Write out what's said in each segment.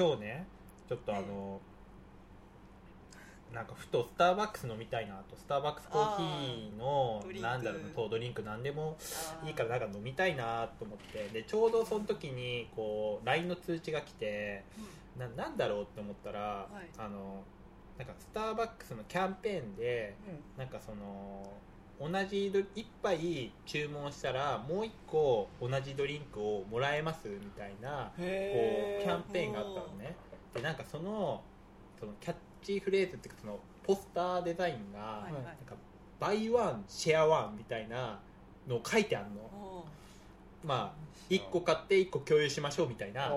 今日ねちょっとあの、なんかふとスターバックス飲みたいなとスターバックスコーヒーのなんだろうなドリンクなんでもいいからなんか飲みたいなと思って。でちょうどその時にこう LINE の通知が来てななんだろうって思ったら、い。あのなんかスターバックスのキャンペーンでなんかその同じド1杯注文したらもう1個同じドリンクをもらえますみたいなこうへキャンペーンがあったのね。でなんかそのそのキャッチフレーズっていうかそのポスターデザインが、はいはいなん。か buy one share one みたいなのを書いてあるのおまあ1個買って1個共有しましょうみたいななんか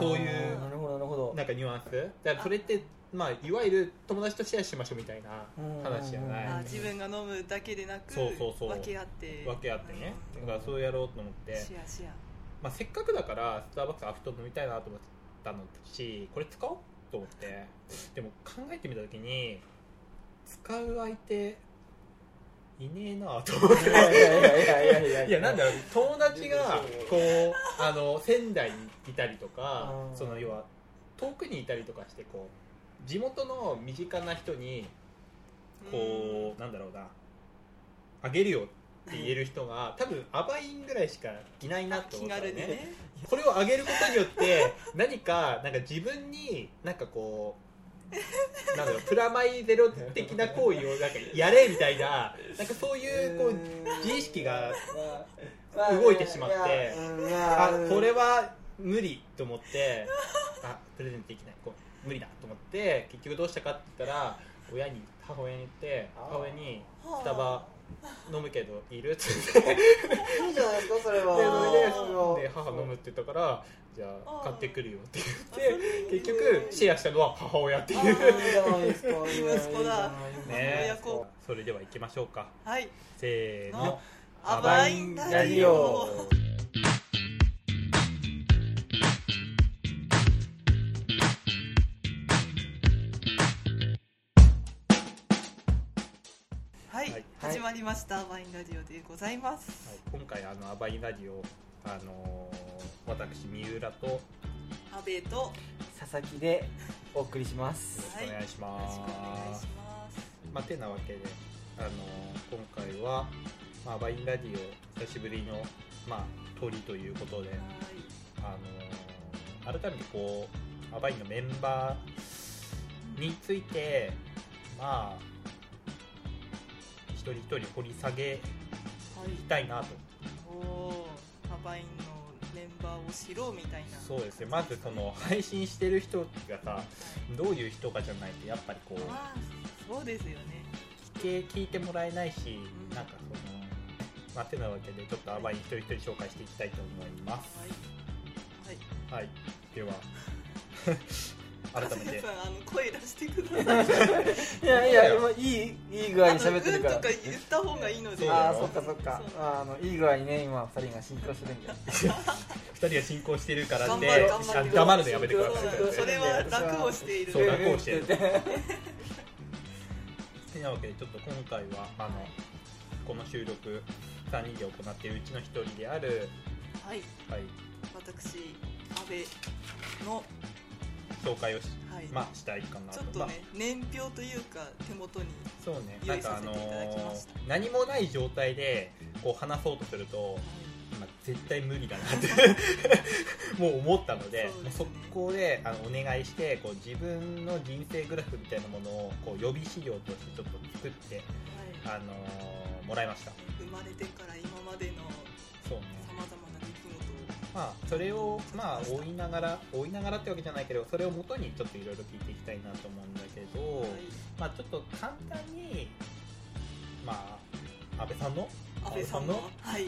そういうなるほどなるほど。なんかニュアンス？だからそれってまあいわゆる友達とシェアしましょうみたいな話じゃない。自分が飲むだけでなくそうそうそう。分け合って。わけあってね。うん。だからそうやろうと思って、シェアシェア。まあ、せっかくだからスターバックスアフト飲みたいなと思ったのしこれ使おうと思って。でも考えてみた時に使う相手いねえなと思って。いやいやいやいやいやいやいや。なんだろう友達がこうあの仙台にいたりとかうんその要は遠くにいたりとかしてこう地元の身近な人にこうなんだろうなあげるよって言える人が多分アバインぐらいしかいないなと気思ったのね。ね。これをあげることによって何かなんか自分になんかこうなんだろうプラマイゼロ的な行為をなんかやれみたいな なんかそういうこう自意識が動いてしまってあこれは無理と思ってあプレゼントできない。こう無理だと思って結局どうしたかって言ったら親に母親に言って母親に「スタバ飲むけどいる?」って言って。いいじゃないですかそれは。でそれでそれはで母飲むって言ったからじゃあ買ってくるよってあ言って結局シェアしたのは母親っていう。息子だ。ね。親子それでは行きましょうか。はい。せーの。のアバインラジオオはい、はい。始まりました。アバインラジオでございます、はい、今回あのアバインラジオあのー私三浦とよ阿部とよ佐々木でお送りします。ろしくお願いしろます、しくお願いします。まあ、てなわけで、あのー今回は、まあ、アバインラジオ久しぶりの、まあ、鳥ということで、はい。あのー改めてこうアバインのメンバーについてまあ一人一人掘り下げはい。たいなと。おーアバインのメンバーを知ろうみたいな。そうですね。まずその配信してる人がさどういう人かじゃないとやっぱりこうあーそうですよね。聞け聞いてもらえないしんなんかそのまあてなわけでちょっとアバイン一人一人紹介していきたいと思います。はい。はい。はい。では 改めて。あの声出してください。いやいや今いいいい具合に喋ってるから。あのうんとか言った方がいいのでああそっかそっか。あのいい具合にね今二人が進行してるんだ二人が進行してるからって頑張る頑張るあ黙るのやめてください。それは楽をしている。そう楽をしてる。るてなわけでちょっと今回はあのこの収録3人で行っているうちの1人である、はい。はい、私阿部の紹介をし,、はい。まあ、したいかなちょっとね年表というか手元にまあ、そうね。用意なんかあのさせていただきました。ー何もない状態でこう話そうとすると、まあ、絶対無理だなって もう思ったのでそね。そこであのお願いしてこう自分の人生グラフみたいなものをこう予備資料としてちょっと作って、はい。あのーもらいました。生まれてから今までのそうね。さまざままあ、それをまあ追いながら追いながらってわけじゃないけどそれを元にちょっといろいろ聞いていきたいなと思うんだけど、はい。まあちょっと簡単にまあ安倍さんの安倍さんの？はい。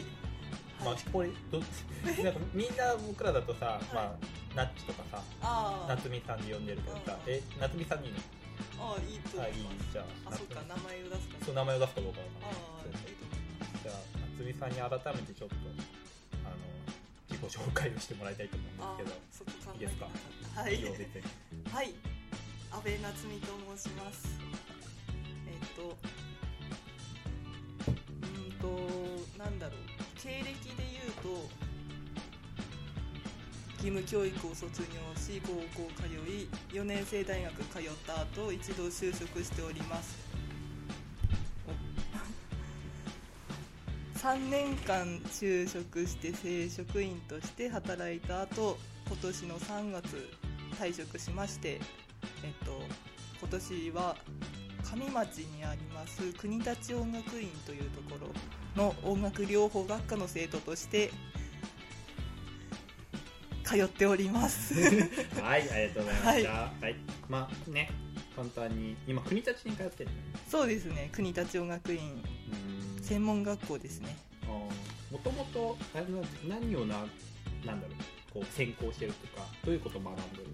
まあこれど なんかみんな僕らだとさ、まあナッチとかさ夏美さんで呼んでるけどさうんえ夏美さんでいいの？あーいいと思あいい？じゃああそうか名前を出すかそう名前を出すかどうかわかんないじゃあ夏美さんに改めてちょっと自己紹介をしてもらいたいと思あうんでーそこ考えいいですか？はい。すけどいいよ別にはい。阿部夏美と申します。えっ、とうーんとなんだろう。経歴で言うと務教育を卒業し高校通い4年生大学通った後一度就職しております3年間就職して正職員として働いた後今年の3月退職しましてえっと今年は上町にあります国立音楽院というところの音楽療法学科の生徒として通っております。はいありがとうございました。はい、まあね簡単に今国立に通ってるそうですね国立音楽院うん専門学校ですね。もともと何をななんだろうこう専攻してるとかどういうことを学んでる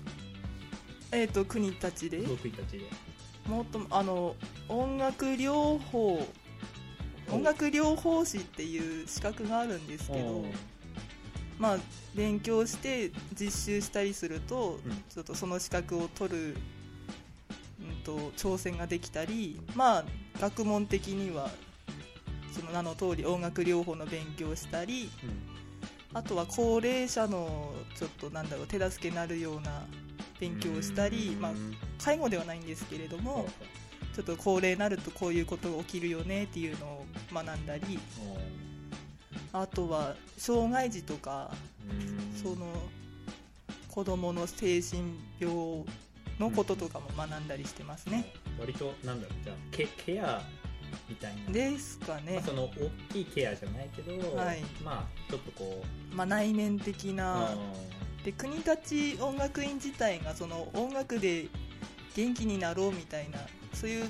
えっ、と国立で。の国立で。もっとあの音楽療法音楽療法士っていう資格があるんですけどまあ勉強して実習したりすると、うん。ちょっとその資格を取る、うん、と挑戦ができたりまあ学問的にはその名の通り音楽療法の勉強をしたりあとは高齢者のちょっとなんだろう手助けになるような勉強をしたり、まあ、介護ではないんですけれどもちょっと高齢になるとこういうことが起きるよねっていうのを学んだりあとは障害児とかその子供の精神病のこととかも学んだりしてますね。割となんだろうじゃあケケアみたいな。ですかまねあ、その大きいケアじゃないけど、はい。まあちょっとこうまあ、内面的な。あで国立音楽院自体がその音楽で元気になろうみたいなそういう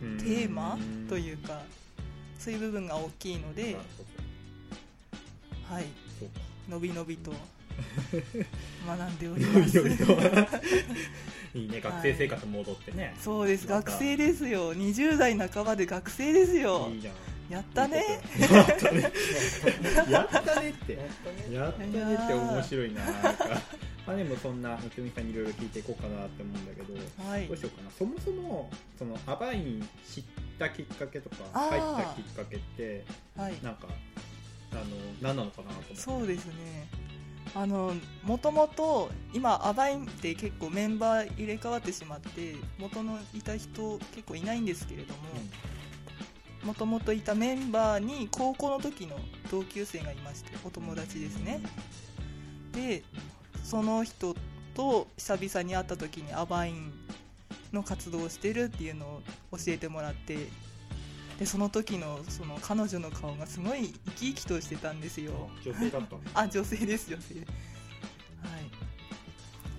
ーテーマうん。というかそういう部分が大きいのではい、そうか。のびのびと 学んでおります。いいね学生生活戻ってね、そうです学生ですよ20代半ばで学生ですよいいじゃんやったねやったねやったねってやったねって面白いななんかまあでもそんなむつみさんにいろいろ聞いていこうかなって思うんだけどはいどうしようかなそもそもそのアバイン知ったきっかけとか入ったきっかけってはいなんかあの何なのかなと思ってそうですねあのもともと今アバインって結構メンバー入れ替わってしまって元のいた人結構いないんですけれどももともといたメンバーに高校の時の同級生がいましてお友達ですね。でその人と久々に会った時にアバインの活動をしてるっていうのを教えてもらってでその時のその彼女の顔がすごい生き生きとしてたんですよ。あ女性だったの あ女性です女性。はい。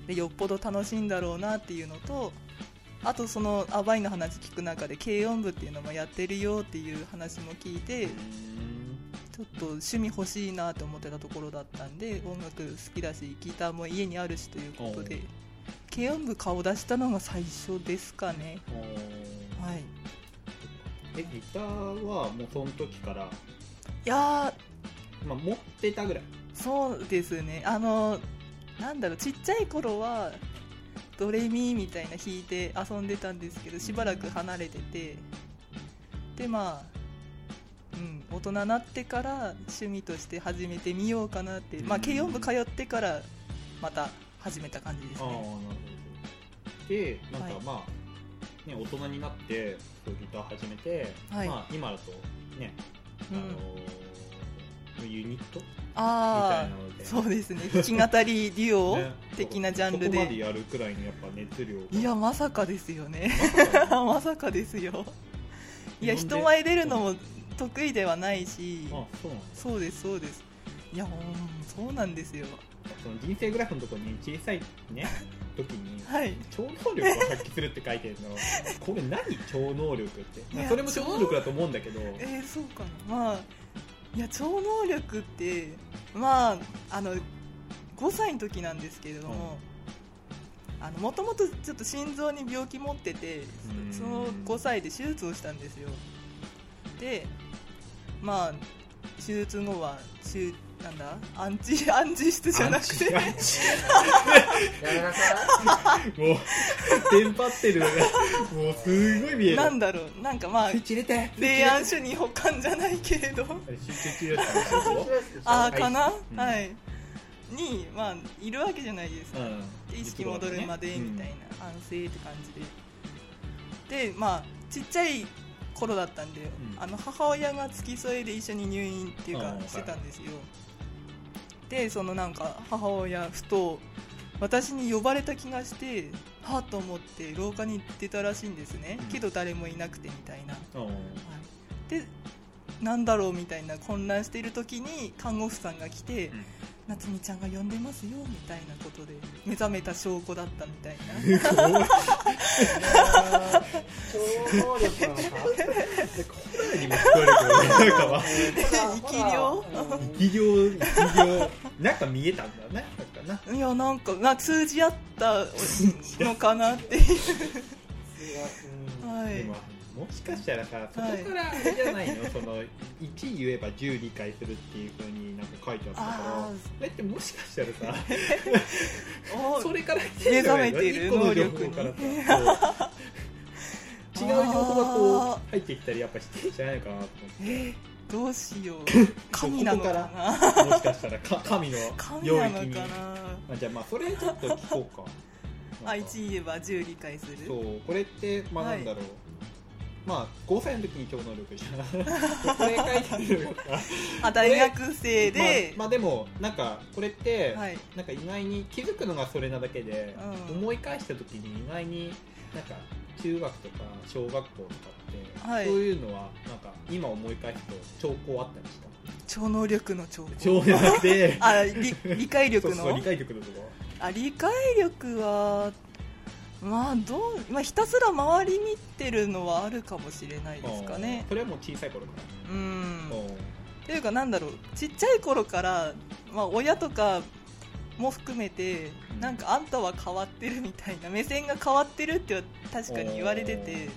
でよっぽど楽しいんだろうなっていうのとあとそのアバインの話聞く中で軽音部っていうのもやってるよっていう話も聞いてちょっと趣味欲しいなと思ってたところだったんで音楽好きだしギターも家にあるしということで軽音部顔出したのが最初ですかね。はいえギターはもうその時から、いやーまあ、持ってたぐらい。そうですね。あのなんだろうちっちゃい頃はドレミみたいな弾いて遊んでたんですけどしばらく離れてて。でまあうん大人になってから趣味として始めてみようかなってまあうん。軽音部通ってからまた始めた感じですああなるねほど。でなんかはい。まあ、ね、大人になってギター始めて、はい。まあ、今だとね、うんあのーユニット？みあたいなので。あそうですね。弾き語りデュオ？ね。的なジャンルそこまででやるくらいのやっぱ熱量が。いやまさかですよね。あ まさかですよ。いや人前出るのも得意ではないし。そうなんだそうですそうですいやうんそうなんですよ。その人生グラフのところに小さいね 時にはい。超能力を発揮するって書いてるの。これ何超能力って、まあそれも超能力だと思うんだけど。えー、そうかな。まあいや超能力ってまああの5歳の時なんですけれども、あのもともとちょっと心臓に病気持っててうん。その5歳で手術をしたんですよ。でまあ手術後は手なんだ？アンチアンチ室じゃなくて？やめなさもうテンパってる。のがもうすごい見える。なんだろう？なんかまあスイッチ入れて。霊安書に保管じゃないけれど。ああかな、うん。はい。に、まあ、いるわけじゃないですか、うん。で意識戻るまでうんみたいな、安静って感じで。でまあちっちゃい頃だったんで、うん。あの母親が付き添いで一緒に入院っていうかしてたんですよ、でそのなんか母親ふと私に呼ばれた気がしてはっと思って廊下に出たらしいんですね、うん。けど誰もいなくてみたいな、う。んはい。でなんだろうみたいな混乱している時に看護婦さんが来て、うん夏美ちゃんが呼んでますよみたいなことで目覚めた証拠だったみたいな。超能力な。のかホラーにも聞こえるけどねな。んかは生き量生き量な。んか見えたんだねな。んかな。いやな。んかな。通じ合ったのかな。っていうはいももしかしたらさそこからあれじゃないの、その1言えば10理解するっていうふうになんか書いてあったからあそれってもしかしたらさ おそれから来てる一個の情報からさ違う情報がこう入ってきたりやっぱしてんじゃないかなと思って。えーどうしよう。神なのかな？もしかしたらか神の神領域に。あじゃあまあそれちょっと聞こうか。あなんか1言えば10理解する。そう。これってまあなんだろう、まあ5歳の時に超能力じゃんこれ書いて大学生で、まあ、まあでもなんかこれって、はい。なんか意外に気づくのがそれなだけで、うん。思い返した時に意外になんか中学とか小学校とかって、はい。そういうのはなんか今思い返すと兆候あったりした？超能力の兆兆候。じゃなくてあ理理解力の？そうそう理解力のとこあ理解力はまあどう、まあ、ひたすら周り見てるのはあるかもしれないですかね。うん。それはもう小さい頃から。うん。うん。っていうかなんだろうちっちゃい頃から、まあ、親とかも含めてなんかあんたは変わってるみたいな目線が変わってるって確かに言われてて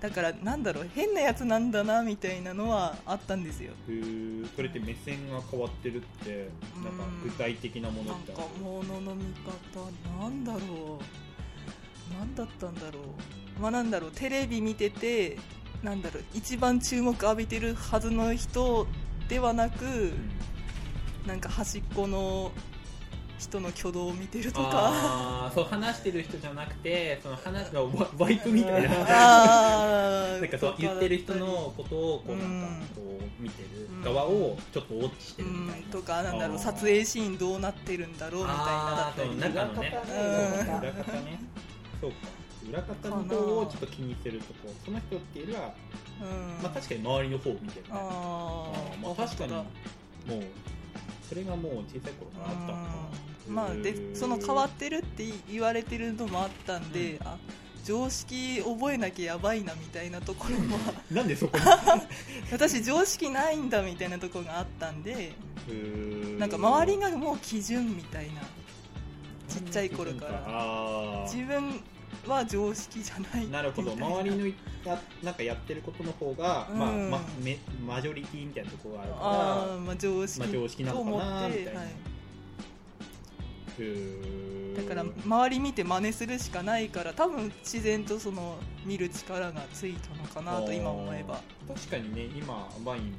だからなんだろう変なやつなんだなみたいなのはあったんですよ。へー。それって目線が変わってるってなんか具体的なものなんかってある？物の見方なんだろうなんだったんだろう。まあなんだろう。テレビ見ててなんだろう。一番注目浴びてるはずの人ではなくなんか端っこの人の挙動を見てるとか。そう話してる人じゃなくてその話がワワイプみたいな。なんかそうと言ってる人のことをこうなんかうんこう見てる側をちょっとウォッチしてうるみたいな。ん。とかなんだろう。撮影シーンどうなってるんだろうみたいなだったり。中のね。うん。裏方ねそうか。裏方の方をちょっと気にしてるとこその人っていうのは、うん。まあ、確かに周りの方を見てるね。ああーまあ確かにもうそれがもう小さい頃からあったのかうんまあでその変わってるって言われてるのもあったんで、うん。あ常識覚えなきゃやばいなみたいなところも。なんでそこに？私常識ないんだみたいなところがあったんでなんか周りがもう基準みたいなちっちゃい頃から。あ自分は常識じゃないあなるほど。周りのやなんかやってることの方が、まあうん。まママジョリティみたいなところがあるからあーまあ常識まあ常識なのかなみたいな。はい。だから周り見て真似するしかないから多分自然とその見る力がついたのかなと今思えば。確かにね今バイン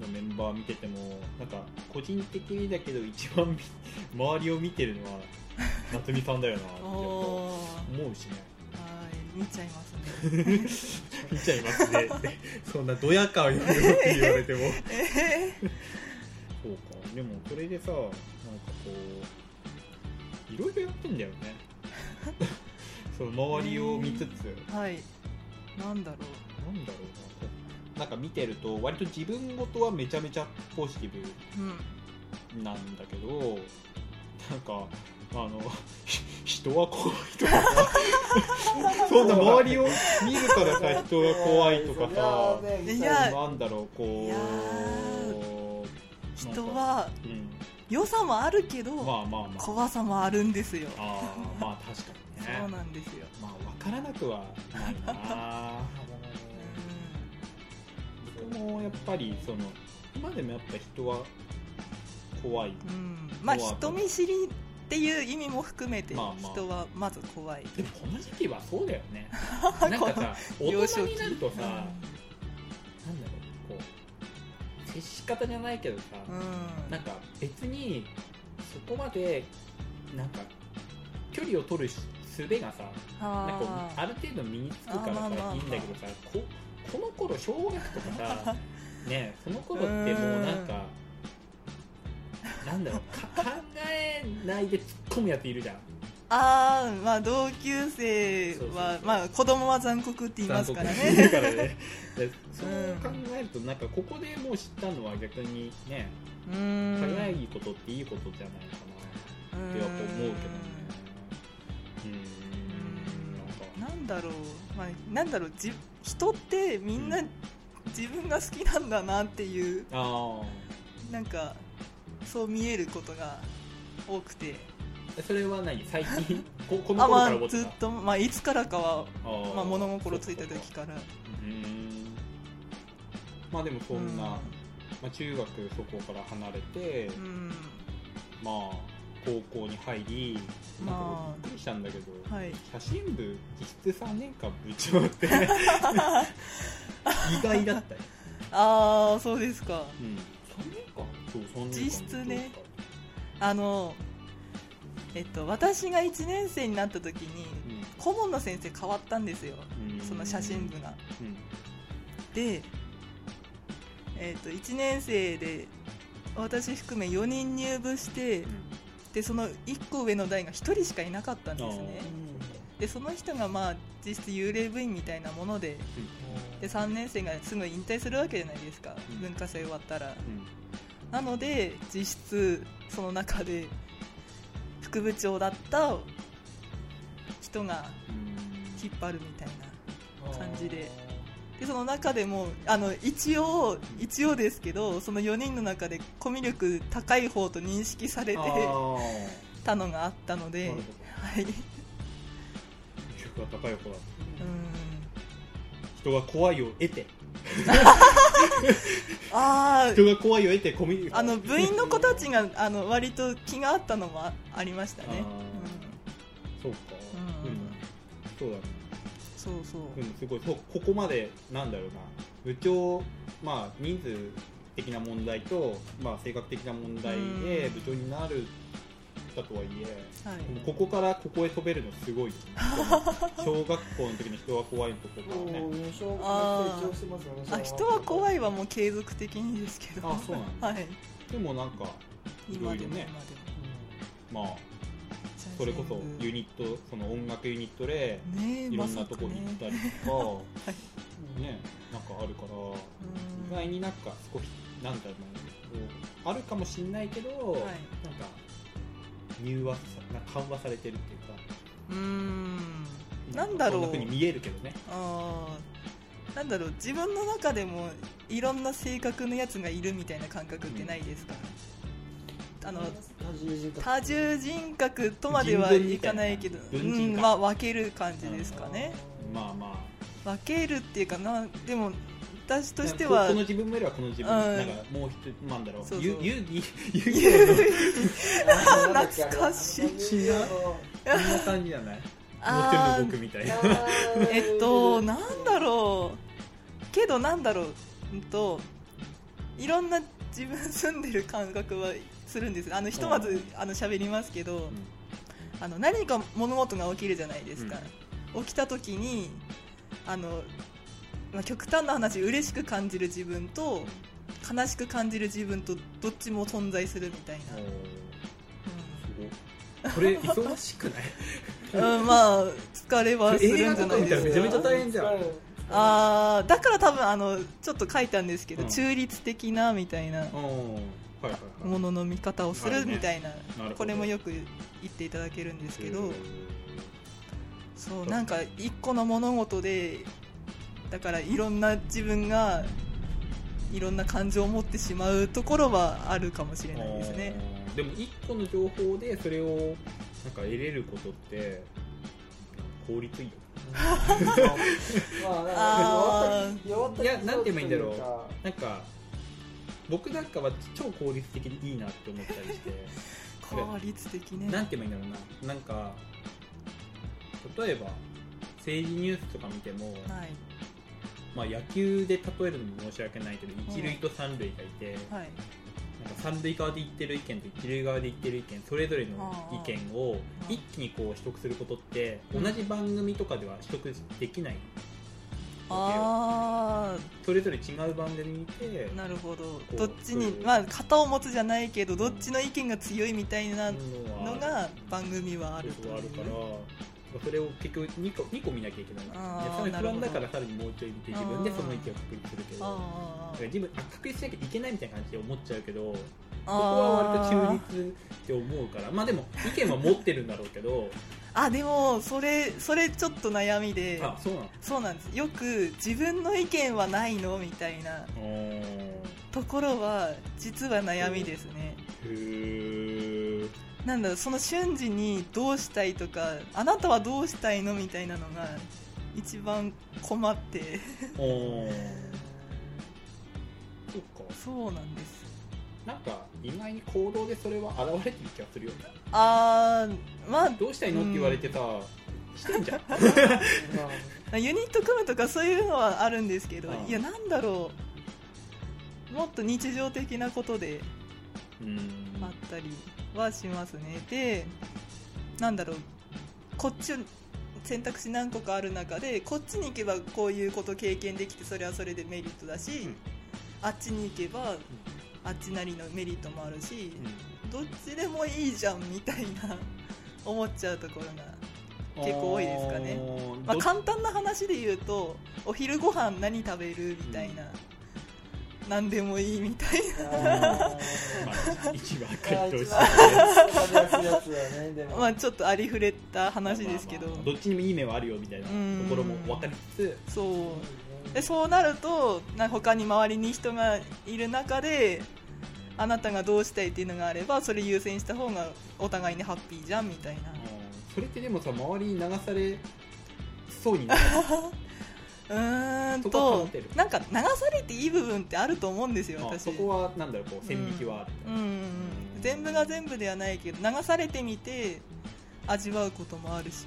のメンバー見ててもなんか個人的にだけど一番み 周りを見てるのは 夏美さんだよなって。思うしね。はい。見ちゃいますね。見ちゃいますね そんなドヤ感を言って言われても。そうか。でもそれでさなんかこういろいろやってんだよね。その周りを見つつ。はい。なんだろなんだろうななんか見てると割と自分ごとはめちゃめちゃポジティブううん。なんだけどなんかあの 人は怖いとかさ そんな周りを見るからさ人が怖いとかさいやなんだろうこう。人はうん。良さもあるけど、まあまあまあ。怖さもあるんですよ。あーまあ確かにね。そうなんですよ、まあ分からなくはないな。僕もやっぱりその今でもやっぱ人は怖い。うん。うん、まあ人見知りっていう意味も含めてまあまあ。人はまず怖い。でもこの時期はそうだよね。なんかさ大人になるとさ、なんだろうこう接し方じゃないけどさ、うん。なんか別にそこまでなんか距離を取る術がさなんかあある程度身につくからあまあまあまあさいいんだけどさここの頃小学とかさ ねその頃ってもうなんか なんだろうか考えないで突っ込むやついるじゃん。あーまあ同級生はまあ子供は残酷って言いますからね。からね。でそう考えるとなんかここでもう知ったのは逆にねうーん。早いことっていいことじゃないかなってやっぱ思うけどね。うんなんか。なんだろう、まあ、なんだろうじ人ってみんなうん。自分が好きなんだなっていう。あなんかそう見えることが多くて。あそれは何？最近？ここのあ、頃まあから思ってた？ずっと、まあ、いつからかは、まあ、物心ついた時から。うん。まあでもそんな、まあ、中学そこから離れて、うん、うんまあ高校に入り、まあびっくりしたんだけど、はい。写真部実質3年間部長って 意外だったよ、ああそうですか。うん、3年間そう3年間実質ね。あのえっと私が1年生になった時に顧問の先生変わったんですよ。うん。その写真部が。うん。で、えっと1年生で私含め4人入部してでその1個上の代が1人しかいなかったんですねでその人がまあ実質幽霊部員みたいなものでで3年生がすぐ引退するわけじゃないですか。うん。文化祭終わったら。うん。なので実質その中で副部長だった人が引っ張るみたいな感じで。でその中でもあの一応一応ですけどその4人の中でコミュ力高い方と認識されてたのがあったのではいが高い方。だ人が怖いを得て。あ人が怖いを得てコミああの部員の子たちがあの割と気があったのもあありましたね、そうか。うん。うん。そうだね。そうそう、うんすごいそここまでなんだろうな。部長まあ人数的な問題と、まあ、性格的な問題でうん。部長になるだとはいえ、はい。ここからここへ飛べるのすごい 小学校の時の人が怖いところね。ああ人は怖いはもう継続的にですけど。あそうなんだ。はい。でもなんか今でも今でも、ねまあそれこそユニットその音楽ユニットでいろんなとこに行ったりとか、ね。なんかあるからうん。意外になんか少しなんだろうあるかもしれないけど、はい。なんか柔和さなんか緩和されてるっていうか。うーん。なんだろう。そんな風に見えるけどね。あー。なんだろう。自分の中でもいろんな性格のやつがいるみたいな感覚ってないですか、あの多重人格。多重人格とまではいかないけどうんまあ分ける感じですかね。まあまあ。分けるっていうかなでも私としてこはこの自分もよりはこの自分、うん。なんかもう一人なんだろうそうそう。ゆゆゆ ゆ懐かしい。違うこんな感じじゃないもうあ一人ー。の僕みたいなえっとなんだろう。けどなんだろううんといろんな自分住んでる感覚はするんです。あのひとまずあの喋りますけど、あの何か物事が起きるじゃないですか、起きた時にあの、まあ、極端な話嬉しく感じる自分と悲しく感じる自分とどっちも存在するみたいな、すごい。これ忙しくない？うんうんまあ疲れはするんじゃない映画とかめちゃめちゃ大変じゃん。あーだから多分あのちょっと書いたんですけど、うん。中立的なみたいなものの見方をするみたいな、これもよく言っていただけるんですけど、そうなんか一個の物事でだからいろんな自分がいろんな感情を持ってしまうところはあるかもしれないですね。でも一個の情報でそれをなんか得れることって効率いいよ あー。弱ったいやなんて言えばいいんだろう。なんか僕なんかは超効率的にいいなって思ったりして。効率的ね。なんて言えばいいんだろうな。なんか例えば政治ニュースとか見てもはいまあ、野球で例えるのも申し訳ないけど一塁と三塁がいて、はい。なんか三塁側で言ってる意見と一塁側で言ってる意見それぞれの意見を一気にこう取得することってうん。同じ番組とかでは取得できないあそれぞれ違う番組見てあなるほど。うどっちにまあ型を持つじゃないけどどっちの意見が強いみたいなののが番組はあるとあるからそれを結局2個 ,2 個見なきゃいけない。でそれ不安だからさらにもうちょい見て自分でその意見を確立する。けどだかあら自分あ確立しなきゃいけないみたいな感じで思っちゃうけどあそこは割と中立って思うから。まあでも意見は持ってるんだろうけど。あでもそれそれちょっと悩みで。あそうなの？そうなんです。よく自分の意見はないの？みたいなへところは実は悩みですね。えなんだろうその瞬時にどうしたいとかあなたはどうしたいのみたいなのが一番困って。おそっか。そうなんです。なんか意外に行動でそれは現れてる気がするよね。あーまどうしたいのって言われてさ、してんじゃん。あ ユニット組むとかそういうのはあるんですけどああいやなんだろう。もっと日常的なことでうん。あったりはしますね。でなんだろう。こっち選択肢何個かある中でこっちに行けばこういうこと経験できてそれはそれでメリットだし、うん。あっちに行けばあっちなりのメリットもあるし、どっちでもいいじゃんみたいな思っちゃうところが結構多いですかね。まあ、ど簡単な話で言うとお昼ご飯何食べるみたいな、何でもいいみたいな。あまあ、一番まあちょっとありふれた話ですけど、まあまあまあどっちにもいい面はあるよみたいなところも分かりつつ。そう。でそうなるとな他に周りに人がいる中であなたがどうしたいっていうのがあればそれ優先した方がお互いにハッピーじゃんみたいな。うん。それってでもさ周りに流されそうになる うーんとなんか流されていい部分ってあると思うんですよあ私。そこはなんだろうこう線引きはある、うん。うんうん全部が全部ではないけど流されてみて味わうこともあるし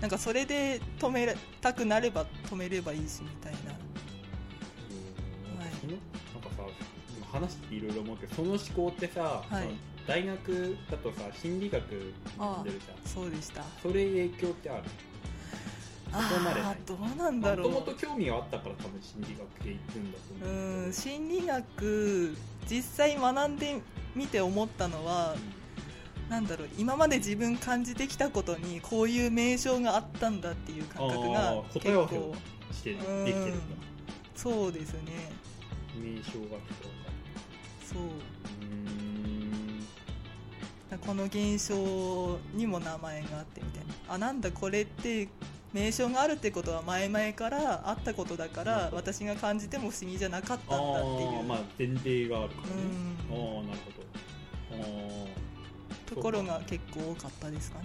なんかそれで止めたくなれば止めればいいしみたいな。はい。そのなんかさ今話していろいろ思うけどその思考ってさ、はい。大学だとさ心理学でるじゃん。そうでした。それ影響ってある？そこまでどうなんだろう。もともと興味があったから多分心理学系行くんだとう思うけど。ん心理学実際学んでみて思ったのはなんだろう今まで自分感じてきたことにこういう名称があったんだっていう感覚が結答え合わせしてできうんてるんだ。そうですね。名称がそう。うーん。この現象にも名前があってみたいな。あなんだこれって名称があるってことは前々からあったことだから私が感じても不思議じゃなかったあんだっていう。ーまあ前提があるからね。ああうん。ーなるほど。あところが結構多かったですかね。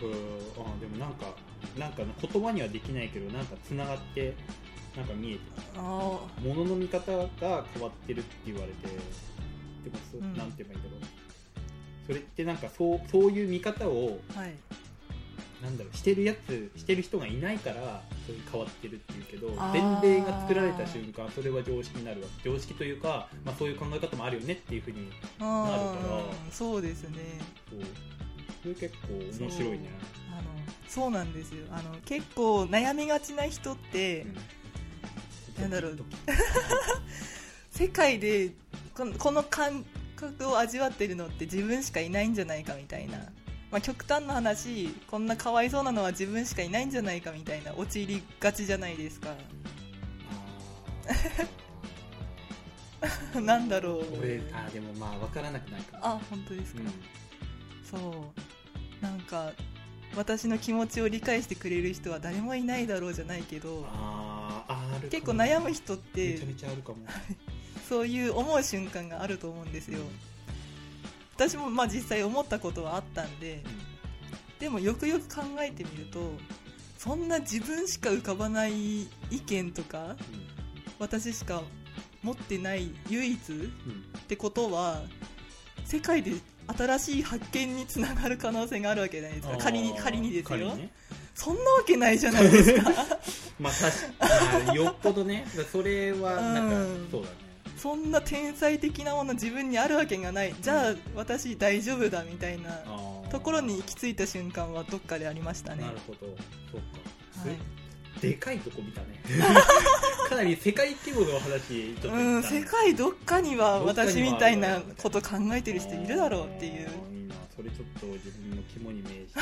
ーうん。あーでもなんかなんか言葉にはできないけどなんかつながってなんか見えてあものの見方が変わってるって言われてでもそ、うん。なんて言えばいいんだろう。それってなんかそうそういう見方をあはいなんだろうしてるやつしてる人がいないからそういう変わってるっていうけど前例が作られた瞬間それは常識になるわ。常識というか、まあ、そういう考え方もあるよねっていうふうにあなるから。ーそうですね。そう。それ結構面白いね。あのそうなんですよ。あの結構悩みがちな人って、なんだろう。世界でこのこの感覚を味わってるのって自分しかいないんじゃないかみたいな、まあ、極端な話こんなかわいそうなのは自分しかいないんじゃないかみたいな陥りがちじゃないですか。なんだろう。俺あーでもまあ分からなくないかも。あ本当ですか、うん。そう。なんか私の気持ちを理解してくれる人は誰もいないだろうじゃないけど結構悩む人っめてちゃめちゃあるかも。そういう思う瞬間があると思うんですよ私もまあ実際思ったことはあったんででもよくよく考えてみるとそんな自分しか浮かばない意見とか私しか持ってない唯一ってことは世界で新しい発見につながる可能性があるわけじゃないですか。仮に仮にですよ、ね。そんなわけないじゃないですか。まあ確かに。まあよっぽどね。それはなんか、うん。そうだねそんな天才的なもの自分にあるわけがない。じゃあ私大丈夫だみたいなところに行き着いた瞬間はどっかでありましたね。なるほど。そうか、はい。でかいとこ見たね。かなり世界規模の話ちょっとうん、世界どっかには私みたいなこと考えてる人いるだろうっていう、それちょっと自分の肝に銘じて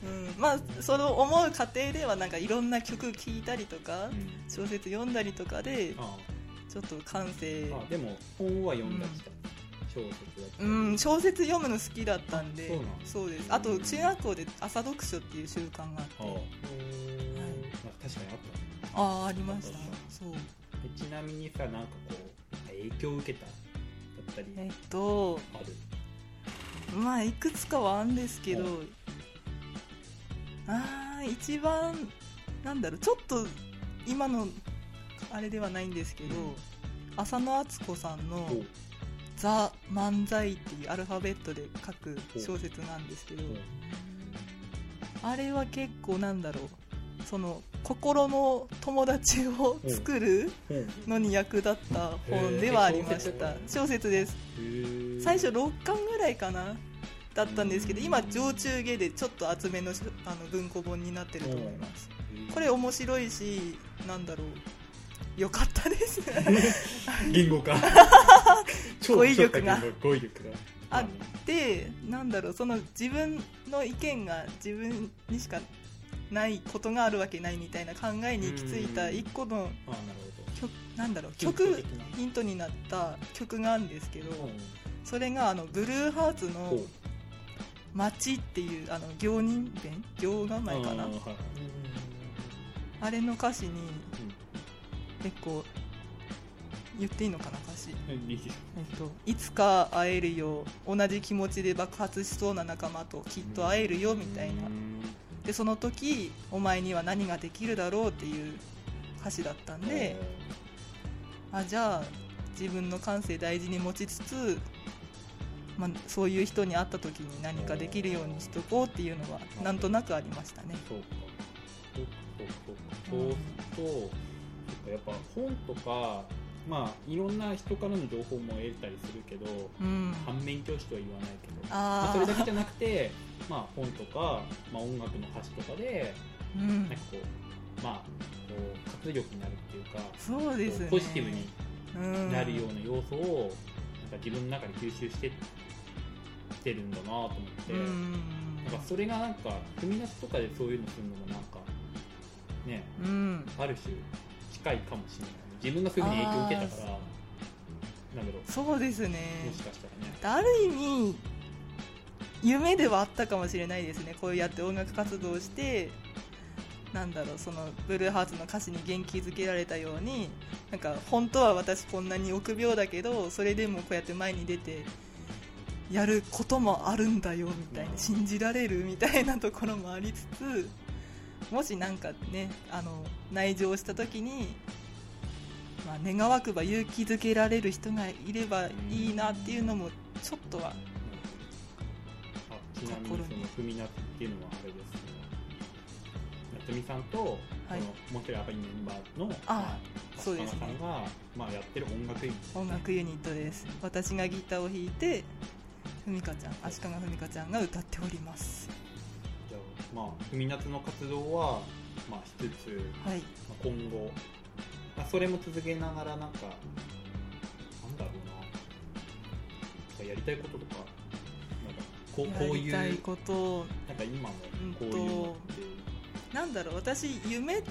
うん、まあそれを思う過程ではなんかいろんな曲聴いたりとかうん。小説読んだりとかであちょっと感性。ーあでも本は読んだりした、小説だった。りうん小説読むの好きだったんで。そうなのそうです。あと中学校で朝読書っていう習慣があって。あーまあ確かにあったね。ああありました。そう。でちなみにさなんかこう影響を受けただったり。えっとある？まあいくつかはあるんですけどうああ一番なんだろうちょっと今のあれではないんですけど浅野敦子さんのおう「ザ・漫才」っていうアルファベットで書く小説なんですけどあれは結構なんだろう。その心の友達を作るうん。のに役立った本ではありました。小説です。最初6巻ぐらいかなだったんですけど今上中下でちょっと厚めのあの文庫本になってると思います。これ面白いしなんだろうよかったです 言語化。超語彙力が。超語彙力が。あでなんだろうその自分の意見が自分にしかないことがあるわけないみたいな考えに行き着いた一個のあなる曲なんだろう曲ヒントになった曲があるんですけどそれがあのブルーハーツのほう「街」っていうあの行人弁？行が前かな？あれの歌詞に結構言っていいのかな歌詞、うんいいえっと、いつか会えるよ同じ気持ちで爆発しそうな仲間ときっと会えるよみたいな。うん。でその時お前には何ができるだろうっていう歌詞だったんであじゃあ自分の感性大事に持ちつつ、まあ、そういう人に会った時に何かできるようにしとこうっていうのはなんとなくありましたね。そうか。そうそうそうそうそうするかやっぱ本とかまあいろんな人からの情報も得たりするけどうん。反面教師とは言わないけどまあ、あそれだけじゃなくて、まあ、本とか、まあ、音楽の歌詞とかでーうん。なんかこうまあこう活力になるっていうかそうですね。ポジティブにうんなるような要素をなんか自分の中に吸収してってるんだなと思って、うん。なんかそれがなんか組み出しとかでそういうのするのもなんかねうん。ある種近いかもしれない。自分がそういうふうに影響を受けたから。なんだろう。そうですね。もしかしたらね。ある意味夢ではあったかもしれないですね。こうやって音楽活動をしてなんだろうそのブルーハーツの歌詞に元気づけられたようになんか本当は私こんなに臆病だけどそれでもこうやって前に出てやることもあるんだよみたいなうん。信じられるみたいなところもありつつもしなんかねあの内情した時に、まあ、願わくば勇気づけられる人がいればいいなっていうのもちょっとはあちなみにその踏みなっていうのはあれですね夏美さんと、はい。そのもう一人赤いメンバーのあまあそうですね。さんが、まあ、やってる音楽ユニット音楽ユニットです。私がギターを弾いてふみかちゃん足利ふみかちゃんが歌っております。じゃあまあ踏み夏の活動はまあしつつ、はい。まあ、今後、まあ、それも続けながらなんかなんだろうな。なんかやりたいこととかなんかこうこういうやりたいこと。なんか今のうんこういうのって。なんだろう私夢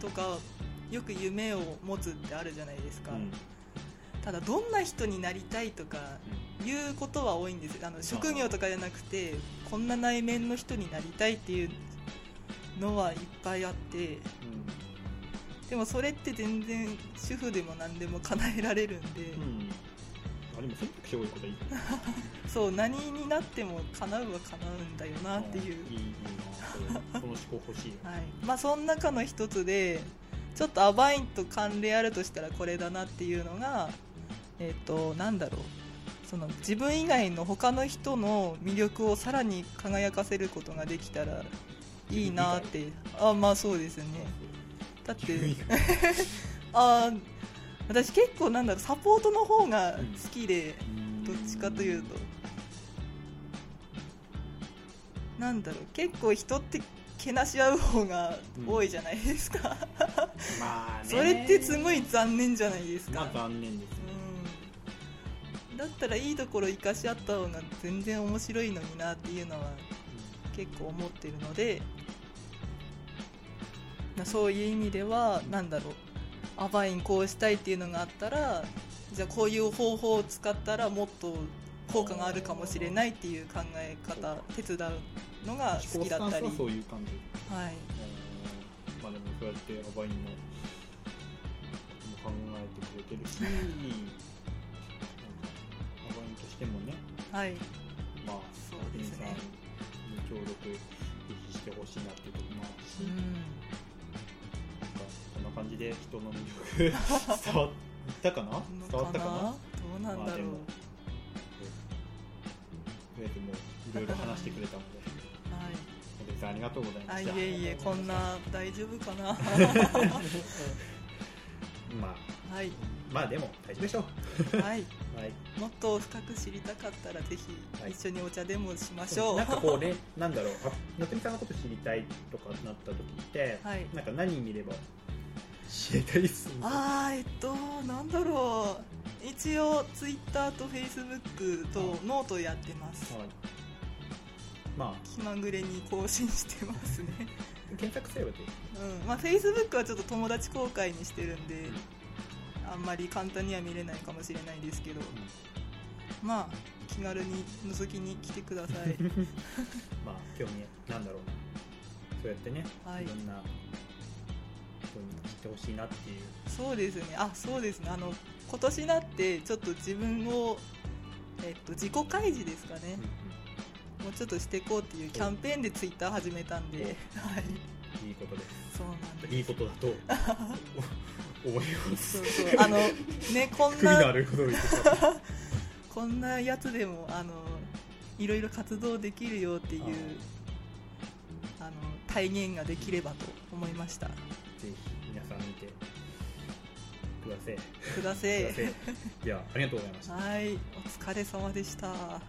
とかよく夢を持つってあるじゃないですか、うん。ただどんな人になりたいとかいうことは多いんです。あの職業とかじゃなくてこんな内面の人になりたいっていうのはいっぱいあってでもそれって全然主婦でも何でも叶えられるんで、あでも選択肢多いことはいい。そう何になっても叶うは叶うんだよなっていう、いいいいなその思考欲しい はい。まあ、その中の一つでちょっとアバインと関連あるとしたらこれだなっていうのがえっ、となんだろう。その自分以外の他の人の魅力をさらに輝かせることができたらいいなって。あまあそうですね。だって あ私結構なんだろうサポートの方が好きで、どっちかというと。なんだろう結構人ってけなし合う方が多いじゃないですか、まあね。それってすごい残念じゃないですか、まあ残念ですね。うん、だったらいいところ生かし合った方が全然面白いのになっていうのは結構思ってるのでなそういう意味ではなんだろう。アバインこうしたいっていうのがあったらじゃあこういう方法を使ったらもっと効果があるかもしれないっていう考え方手伝うのが好きだったり、そういう感じはい、まあでもそうやってアバインも考えてくれてるしアバインとしてもね。はい、まあそうですね。協力ぜひしてほしいなっていうところもあるし、うんな感じで人の魅力 伝わったかな？の伝わったかな？どうなんだろう、まあでもいろいろ話してくれたので。はい。ありがとうございまあいしたえいえこんな大丈夫かな？まあはい。まあでも大丈夫でしょはい。はい。もっと深く知りたかったらぜひはい。一緒にお茶でもしましょう、なんかこうねなんだろう。あ夏美さんのこと知りたいとかなった時って、はい。なんか何見れば知れたりするのあーえっとなんだろう。一応ツイッターとフェイスブックとノートやってます。はい。ま気まぐれに更新してますね。あ 検索すればでうん。まあフェイスブックはちょっと友達公開にしてるんであんまり簡単には見れないかもしれないですけど。まあ気軽に覗きに来てください。まあ興味なんだろうな。そうやってね、はい。いろんなってほしいなっていう。そうですね。あそうですね。あの今年になってちょっと自分を、えっと、自己開示ですかね、もうちょっとしていこうっていうキャンペーンでツイッター始めたんで、はい、いいことです。そうなんです。いいことだと思います。そうそう。あのねこんな る こんなやつでもあのいろいろ活動できるよっていうあの体現ができればと思いました。ぜひださいくださいくださいいやありがとうございました。はい。お疲れ様でした